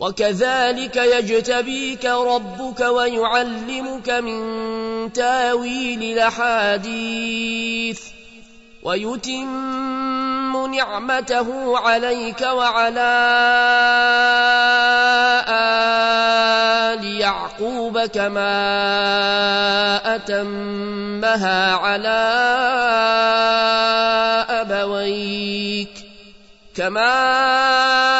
وكذلك يجتبيك ربك ويعلمك من تاويل الأحاديث ويتم نعمته عليك وعلى آل يعقوب كما أتمها على أبويك كما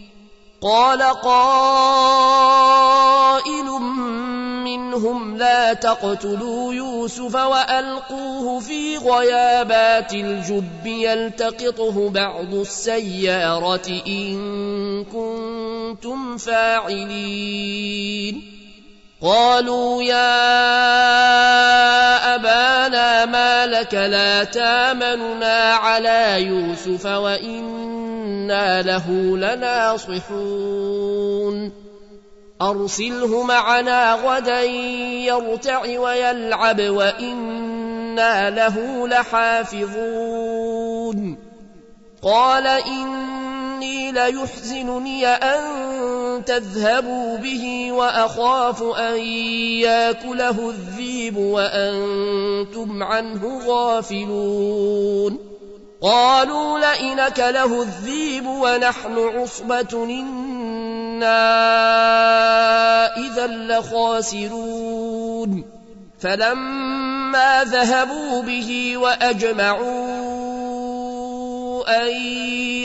قال قائل منهم لا تقتلوا يوسف وألقوه في غيابات الجب يلتقطه بعض السيارة إن كنتم فاعلين. قالوا يا أبانا ما لك لا تامننا على يوسف وإنا له لناصحون. أرسله معنا غدا يرتع ويلعب وإنا له لحافظون. قال إني ليحزنني أن تذهبوا به وأخاف أن يأكله الذيب وأنتم عنه غافلون. قالوا لئن كله الذيب ونحن عصبة إنا إذا لخاسرون. فلما ذهبوا به وأجمعوا أن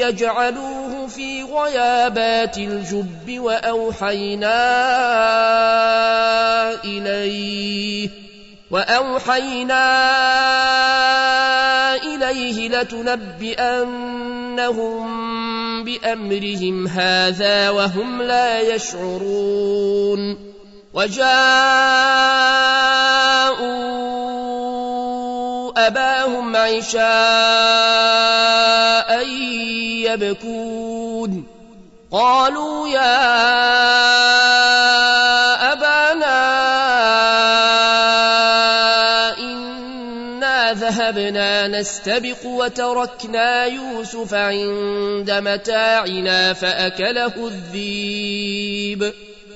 يجعلوه في غيابات الجب وأوحينا إليه وأوحينا إليه لتنبئنهم بأمرهم هذا وهم لا يشعرون وجاءوا أباهم عشاء يبكون. قالوا يا أبانا إنا ذهبنا نستبق وتركنا يوسف عند متاعنا فأكله الذيب.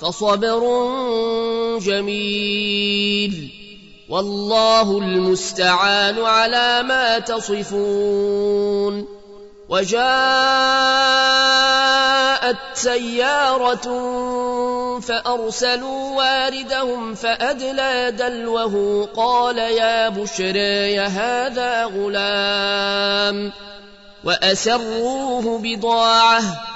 فصبر جميل. والله المستعان على ما تصفون. وجاءت سيارة فأرسلوا واردهم فأدلى دلوه. قال يا بشرى هذا غلام. وأسروه بضاعة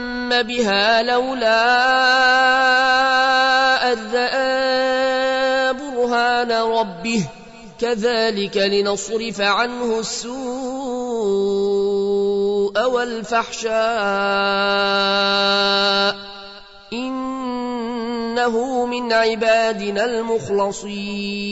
بها لولا رأى برهان ربه كذلك لنصرف عنه السوء والفحشاء إنه من عبادنا المخلصين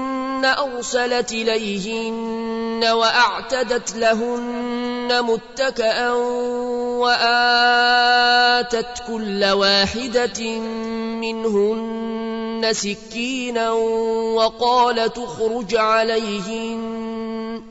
أرسلت إليهن وأعتدت لهن متكأ وآتت كل واحدة منهن سكينا وقال تخرج عليهن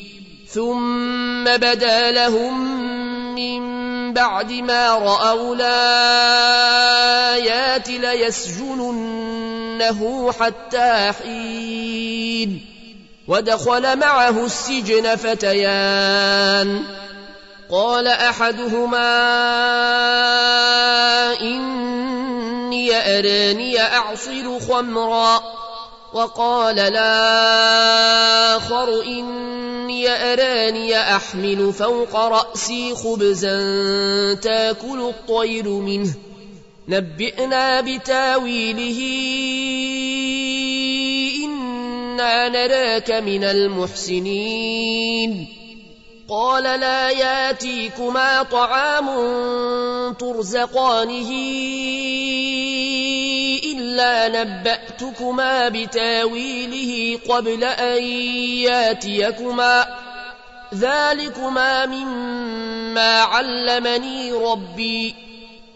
ثم بدا لهم من بعد ما رأوا الآيات ليسجننه حتى حين ودخل معه السجن فتيان. قال أحدهما إني أراني أعصر خمرا. وقال الآخر إني أراني أحمل فوق رأسي خبزا تأكل الطير منه. نبئنا بتاويله. إنا نراك من المحسنين. قال لا ياتيكما طعام ترزقانه إلا نبأتكما بتاويله قبل أن ياتيكما. ذلكما مما علمني ربي.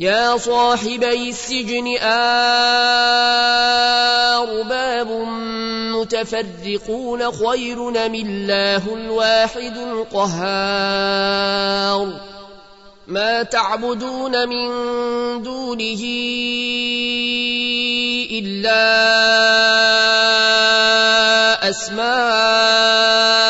يا صاحبي السجن أرباب متفرقون خير من الله الواحد القهار؟ ما تعبدون من دونه إلا أسماء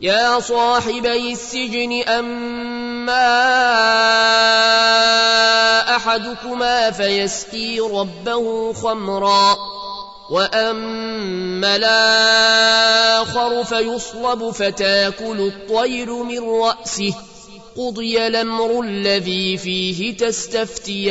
يا صاحبي السجن أما أحدكما فيسقي ربه خمرا وأما الآخر فيصلب فتاكل الطير من رأسه قضي الأمر الذي فيه تستفتيان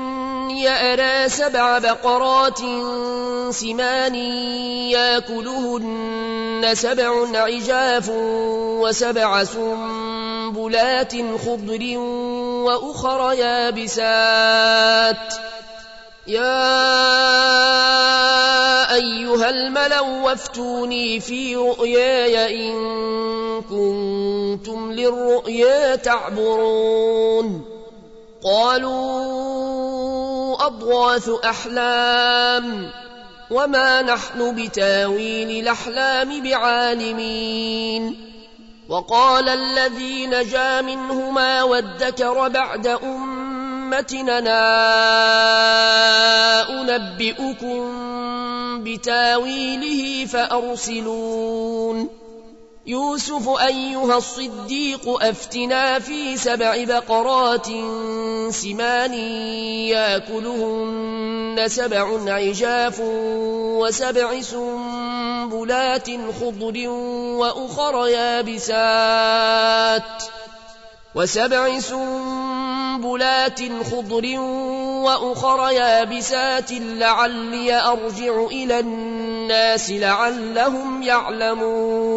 أرى سبع بقرات سمان يأكلهن سبع عجاف وسبع سنبلات خضر وأخر يابسات. يا أيها الملأ وافتوني في رؤياي إن كنتم للرؤيا تعبرون. قالوا أضواث أحلام وما نحن بتاويل الأحلام بعالمين وقال الذي نجا منهما وادكر بعد أمتنا أنبئكم بتاويله فأرسلون يوسف أيها الصديق أفتنا في سبع بقرات سمان يأكلهن سبع عجاف وسبع سنبلات خضر وأخر يابسات وسبع سنبلات خضر وأخر يابسات لعلي أرجع إلى الناس لعلهم يعلمون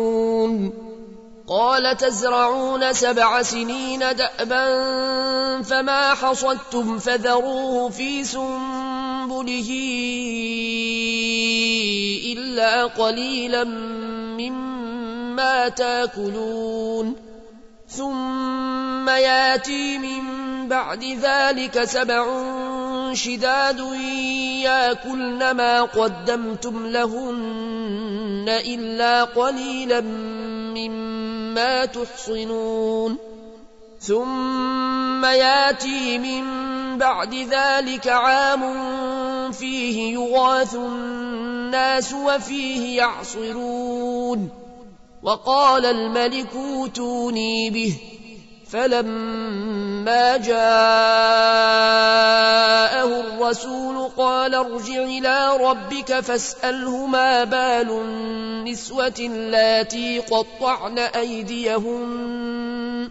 قال تزرعون سبع سنين دأبا فما حصدتم فذروه في سنبله إلا قليلا مما تاكلون. ثم ياتي من بعد ذلك سبع شداد ياكلن ما قدمتم لهن إلا قليلا مما تحصنون. ثم ياتي من بعد ذلك عام فيه يغاث الناس وفيه يعصرون. وقال الملك اوتوني به. فلما جاءه الرسول قال ارجع إلى ربك فاسأله ما بال النسوة اللاتي قطعن أيديهن.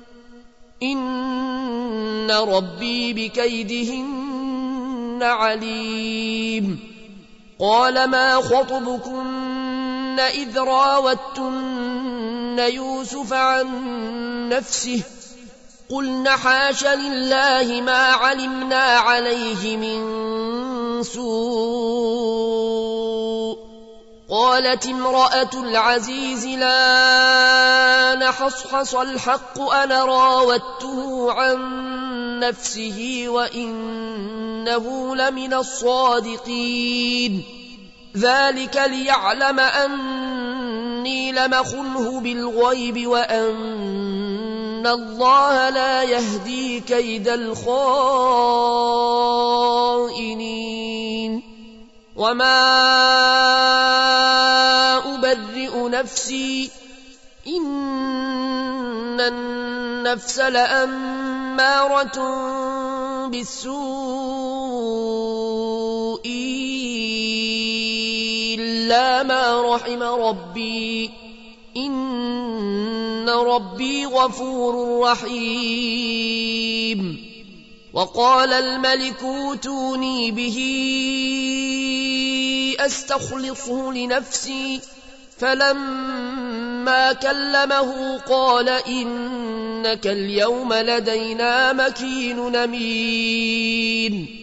إن ربي بكيدهن عليم. قال ما خطبكن إذ راوتن يوسف عن نفسه قلن حاش لله ما علمنا عليه من سوء قالت امرأة العزيز لا نحصحص الحق أنا راودته عن نفسه وإنه لمن الصادقين. ذلك ليعلم أني لمخنه بالغيب وأن الله لا يهدي كيد الخائنين وما أبرئ نفسي إن النفس لأمارة بالسوء إلا ما رحم ربي. إن ربي غفور رحيم. وقال الملك اوتوني به أستخلصه لنفسي. فلما كلمه قال إنك اليوم لدينا مكين أمين.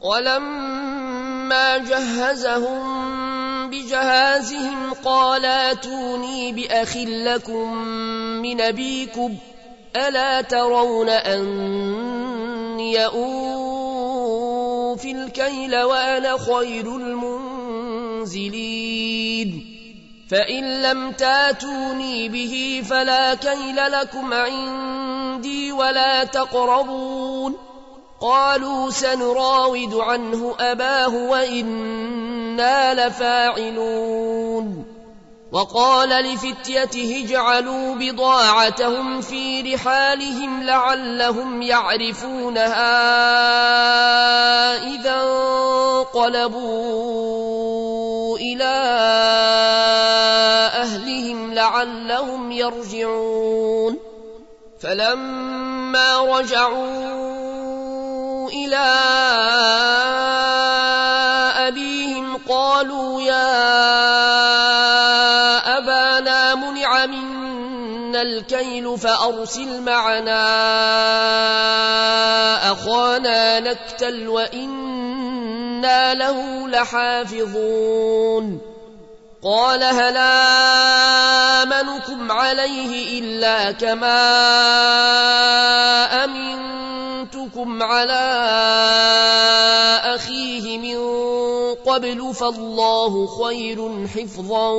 ولما جهزهم بجهازهم قال آتوني بأخ لكم من أبيكم ألا ترون أني أوفي الكيل وأنا خير المنزلين؟ فإن لم تاتوني به فلا كيل لكم عندي ولا تقربون. قالوا سنراود عنه أباه وإنا لفاعلون. وقال لفتيته اجعلوا بضاعتهم في رحالهم لعلهم يعرفونها إذا انقلبوا إلى أهلهم لعلهم يرجعون. فلما رجعوا إلى أبيهم قالوا يا منا الكيل فأرسل معنا أخانا نكتل وإنا له لحافظون. قال هل آمنكم عليه إلا كما على أخيه من قبل فالله خير حفظا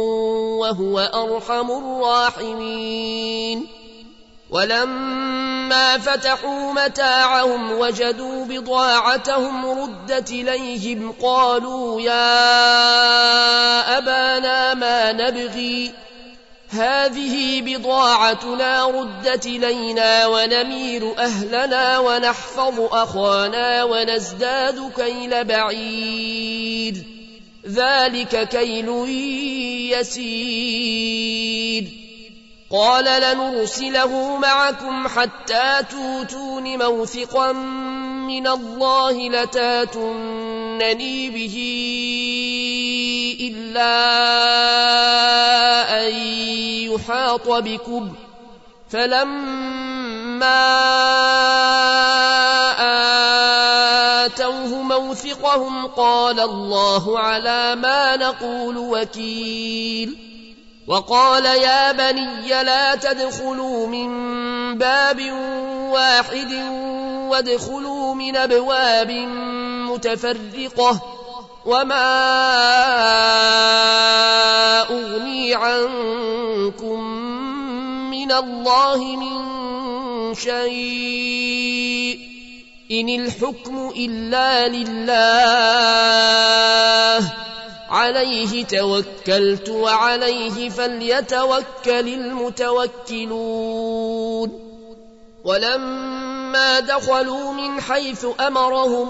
وهو أرحم الراحمين ولما فتحوا متاعهم وجدوا بضاعتهم ردت إليهم قالوا يا أبانا ما نبغي هذه بضاعتنا ردت إلينا ونمير أهلنا ونحفظ أخانا ونزداد كيل بعيد ذلك كيل يسير. قال لنرسله معكم حتى توتون موثقا من الله لتاتونني به. إلا أن يحاط بكم. فلما آتوه موثقهم قال الله على ما نقول وكيل. وقال يا بني لا تدخلوا من باب واحد وادخلوا من أبواب متفرقة. وما أغني عنكم من الله من شيء إن الحكم إلا لله عليه توكلت وعليه فليتوكل المتوكلون ولما دخلوا من حيث أمرهم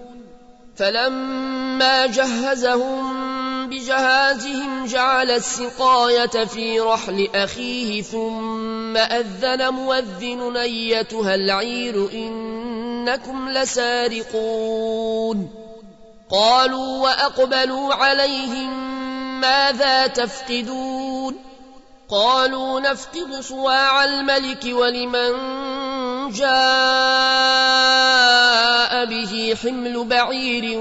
فلما جهزهم بجهازهم جعل السقاية في رحل أخيه ثم أذن مؤذن أيتها العير إنكم لسارقون. قالوا وأقبلوا عليهم ماذا تفقدون؟ قالوا نفقد صواع الملك ولمن جاء به حمل بعير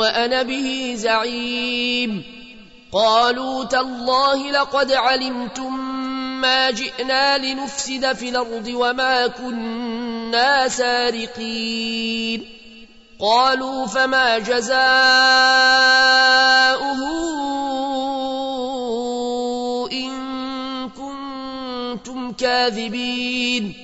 وأنا به زعيم. قالوا تالله لقد علمتم ما جئنا لنفسد في الأرض وما كنا سارقين. قالوا فما جزاؤه إن كنتم كاذبين.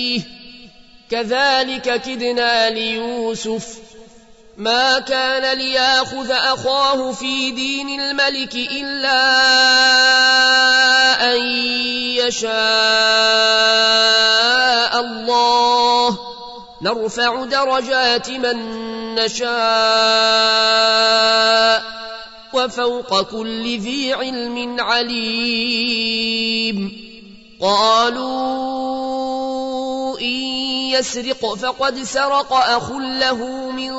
كذلك كدنا ليوسف. ما كان ليأخذ أخاه في دين الملك إلا أن يشاء الله. نرفع درجات من نشاء وفوق كل ذي علم عليم. قالوا إن يسرق فقد سرق أخ له من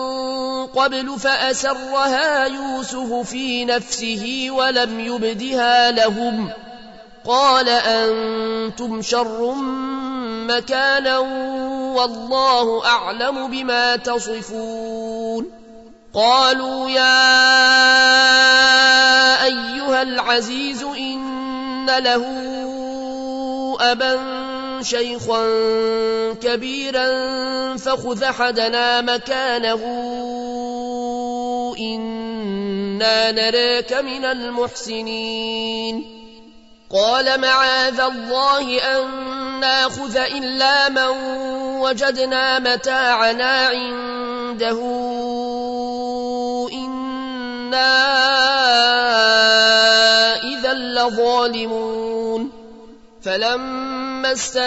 قبل فأسرها يوسف في نفسه ولم يبدها لهم. قال أنتم شر مكانا والله أعلم بما تصفون. قالوا يا أيها العزيز إن له أبا شيخا كبيرا فخذ حدنا مكانه. إنا نراك من المحسنين. قال معاذ الله أن ناخذ إلا من وجدنا متاعنا عنده. إنا إذا لظالمون. فلما استيئسوا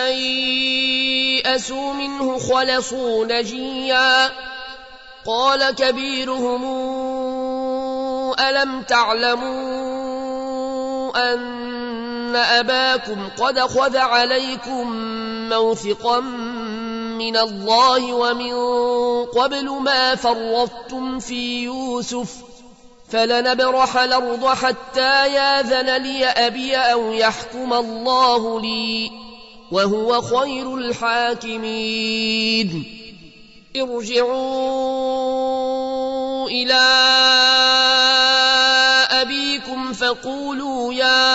منه خلصوا نجيا. قال كبيرهم ألم تعلموا أن أباكم قد خذ عليكم موثقا من الله ومن قبل ما فرطتم في يوسف فلنبرح الأرض حتى ياذن لي أبي أو يحكم الله لي وهو خير الحاكمين. ارجعوا إلى أبيكم فقولوا يا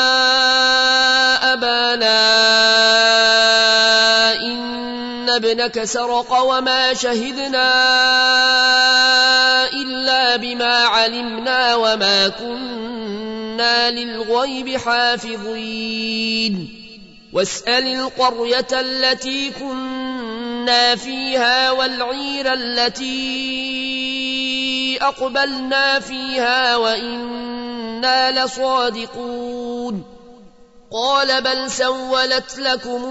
أبانا إن ابنك سرق وما شهدنا إلا بما علمنا وما كنا للغيب حافظين. واسأل القرية التي كنا فيها والعير التي أقبلنا فيها وإنا لصادقون. قال بل سولت لكم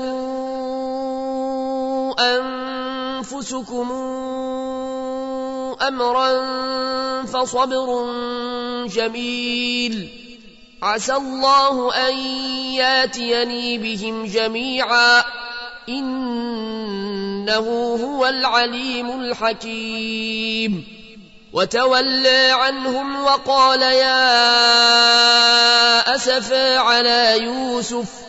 أنفسكم أمرا فصبر جميل. عسى الله أن ياتيني بهم جميعا. إنه هو العليم الحكيم. وتولى عنهم وقال يا أسفا على يوسف.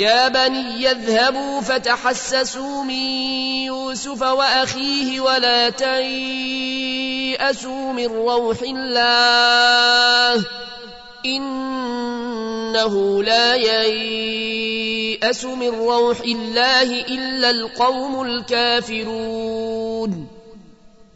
يا بني يذهبوا فتحسسوا من يوسف وأخيه ولا تيأسوا من روح الله إنه لا ييأس من روح الله إلا القوم الكافرون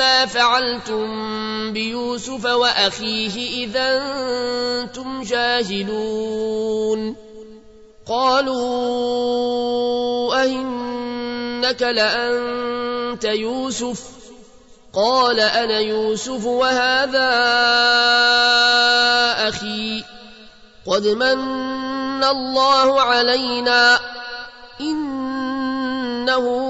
ما فعلتم بيوسف وأخيه إذا أنتم جاهلون. قالوا أئنك لأنت يوسف؟ قال أنا يوسف وهذا أخي. قد من الله علينا. إنه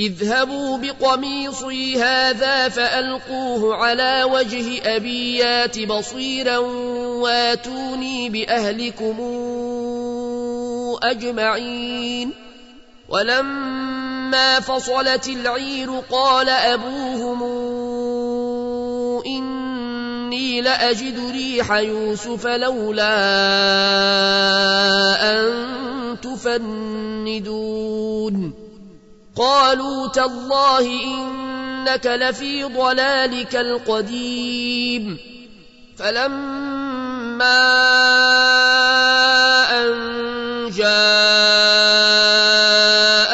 اذهبوا بقميصي هذا فألقوه على وجه أبيات بصيرا واتوني بأهلكم أجمعين. ولما فصلت العير قال أبوهم إني لأجد ريح يوسف لولا أن تفندون. قالوا تالله إنك لفي ضلالك القديم. فلما أن جاء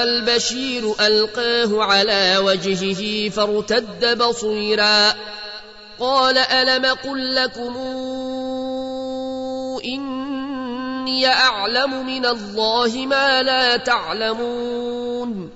البشير ألقاه على وجهه فارتد بصيرا. قال ألم قل لكم إني أعلم من الله ما لا تعلمون.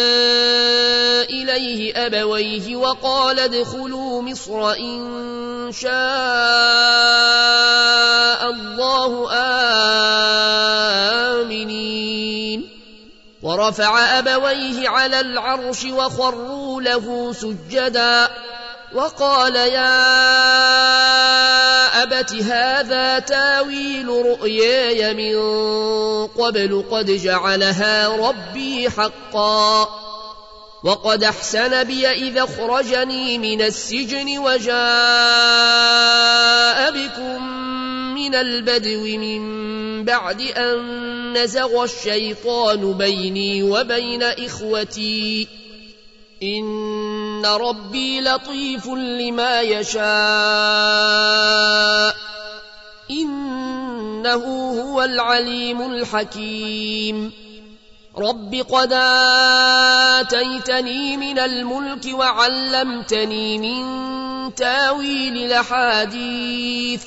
أبويه وقال ادخلوا مصر إن شاء الله آمنين. ورفع أبويه على العرش وخروا له سجدا. وقال يا أبت هذا تاويل رؤياي من قبل قد جعلها ربي حقا. وقد أحسن بي إذا اخرجني من السجن وجاء بكم من البدو من بعد أن نزغ الشيطان بيني وبين إخوتي. إن ربي لطيف لما يشاء. إنه هو العليم الحكيم. رب قد آتيتني من الملك وعلمتني من تاويل الأحاديث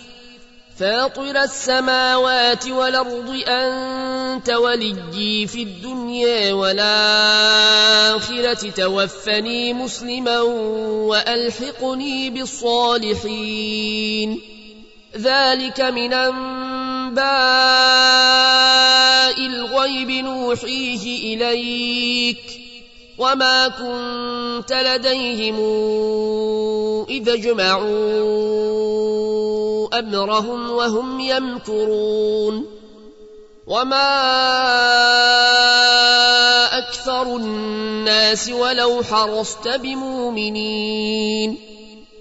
فاطر السماوات والأرض أنت وليي في الدنيا والآخرة توفني مسلما وألحقني بالصالحين ذلك من أنباء الغيب نوحيه إليك وما كنت لديهم إذا جمعوا أمرهم وهم يمكرون وما أكثر الناس ولو حرصت بمؤمنين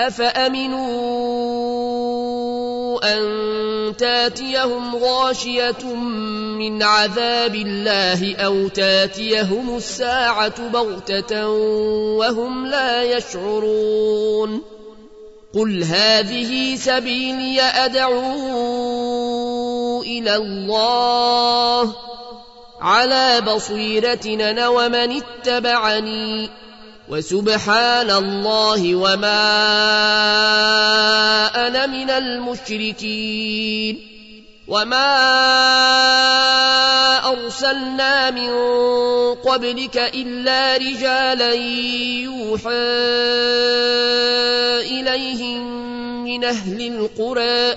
أفأمنوا أن تاتيهم غاشية من عذاب الله أو تاتيهم الساعة بغتة وهم لا يشعرون قل هذه سبيلي أدعو إلى الله على بصيرتنا ومن اتبعني وسبحان الله وما أنا من المشركين وما أرسلنا من قبلك إلا رجالا يوحى إليهم من أهل القرى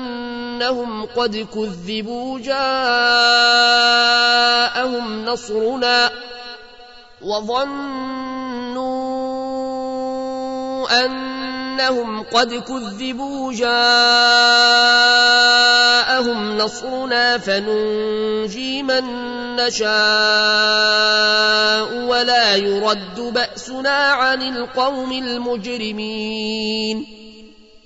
أنهم قد كذبوا جاءهم نصرنا وظنوا أنهم قد كذبوا جاءهم نصرنا فننجي من نشاء ولا يرد بأسنا عن القوم المجرمين